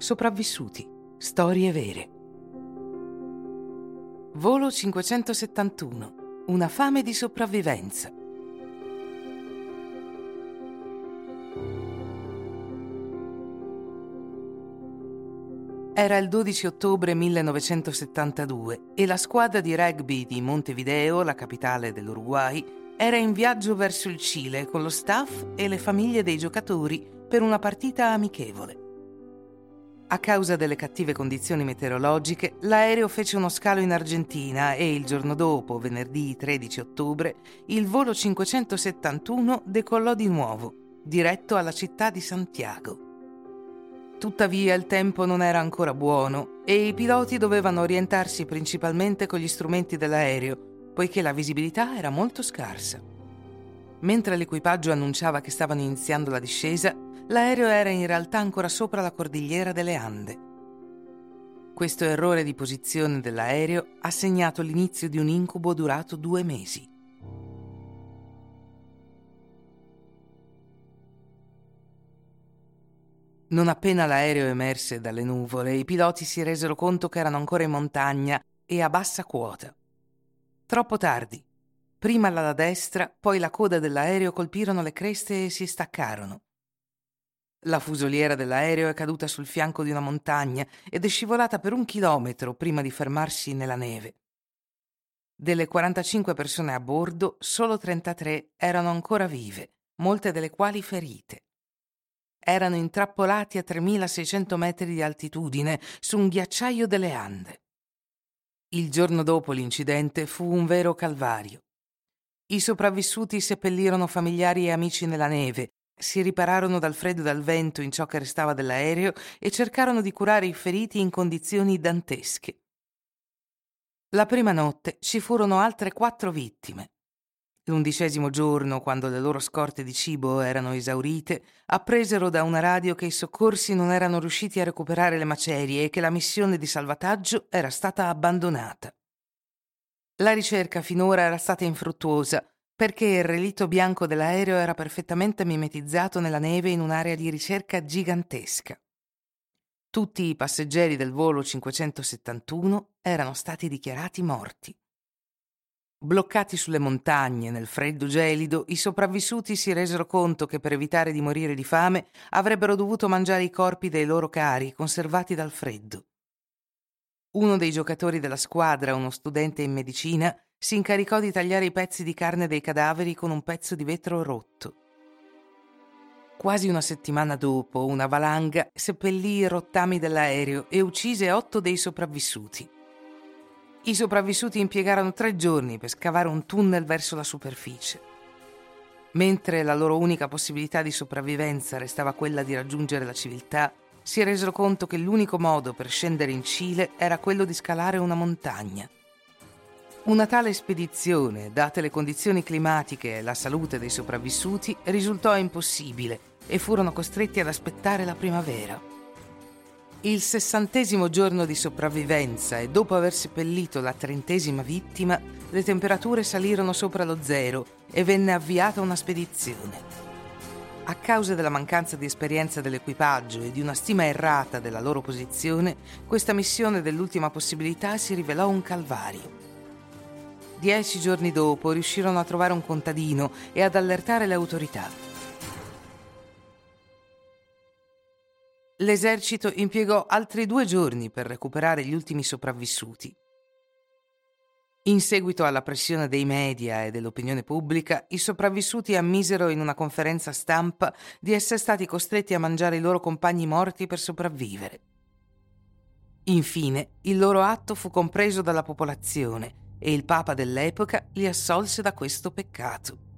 Sopravvissuti. Storie vere. Volo 571. Una fame di sopravvivenza. Era il 12 ottobre 1972 e la squadra di rugby di Montevideo, la capitale dell'Uruguay, era in viaggio verso il Cile con lo staff e le famiglie dei giocatori per una partita amichevole. A causa delle cattive condizioni meteorologiche, l'aereo fece uno scalo in Argentina e il giorno dopo, venerdì 13 ottobre, il volo 571 decollò di nuovo, diretto alla città di Santiago. Tuttavia il tempo non era ancora buono e i piloti dovevano orientarsi principalmente con gli strumenti dell'aereo, poiché la visibilità era molto scarsa. Mentre l'equipaggio annunciava che stavano iniziando la discesa, l'aereo era in realtà ancora sopra la cordigliera delle Ande. Questo errore di posizione dell'aereo ha segnato l'inizio di un incubo durato due mesi. Non appena l'aereo emerse dalle nuvole, i piloti si resero conto che erano ancora in montagna e a bassa quota. Troppo tardi. Prima l'ala destra, poi la coda dell'aereo colpirono le creste e si staccarono. La fusoliera dell'aereo è caduta sul fianco di una montagna ed è scivolata per un chilometro prima di fermarsi nella neve. Delle 45 persone a bordo, solo 33 erano ancora vive, molte delle quali ferite erano intrappolati a 3600 metri di altitudine su un ghiacciaio delle Ande. Il giorno dopo l'incidente fu un vero calvario. I sopravvissuti seppellirono familiari e amici nella neve, si ripararono dal freddo e dal vento in ciò che restava dell'aereo e cercarono di curare i feriti in condizioni dantesche. La prima notte ci furono altre quattro vittime. L'undicesimo giorno, quando le loro scorte di cibo erano esaurite, appresero da una radio che i soccorsi non erano riusciti a recuperare le macerie e che la missione di salvataggio era stata abbandonata. La ricerca finora era stata infruttuosa perché il relitto bianco dell'aereo era perfettamente mimetizzato nella neve in un'area di ricerca gigantesca. Tutti i passeggeri del volo 571 erano stati dichiarati morti. Bloccati sulle montagne, nel freddo gelido, i sopravvissuti si resero conto che per evitare di morire di fame avrebbero dovuto mangiare i corpi dei loro cari, conservati dal freddo. Uno dei giocatori della squadra, uno studente in medicina, si incaricò di tagliare i pezzi di carne dei cadaveri con un pezzo di vetro rotto. Quasi una settimana dopo, una valanga seppellì i rottami dell'aereo e uccise otto dei sopravvissuti. I sopravvissuti impiegarono tre giorni per scavare un tunnel verso la superficie. Mentre la loro unica possibilità di sopravvivenza restava quella di raggiungere la civiltà, si resero conto che l'unico modo per scendere in Cile era quello di scalare una montagna. Una tale spedizione, date le condizioni climatiche e la salute dei sopravvissuti, risultò impossibile e furono costretti ad aspettare la primavera. Il sessantesimo giorno di sopravvivenza e dopo aver seppellito la trentesima vittima, le temperature salirono sopra lo zero e venne avviata una spedizione. A causa della mancanza di esperienza dell'equipaggio e di una stima errata della loro posizione, questa missione dell'ultima possibilità si rivelò un calvario. Dieci giorni dopo riuscirono a trovare un contadino e ad allertare le autorità. L'esercito impiegò altri due giorni per recuperare gli ultimi sopravvissuti. In seguito alla pressione dei media e dell'opinione pubblica, i sopravvissuti ammisero in una conferenza stampa di essere stati costretti a mangiare i loro compagni morti per sopravvivere. Infine, il loro atto fu compreso dalla popolazione e il Papa dell'epoca li assolse da questo peccato.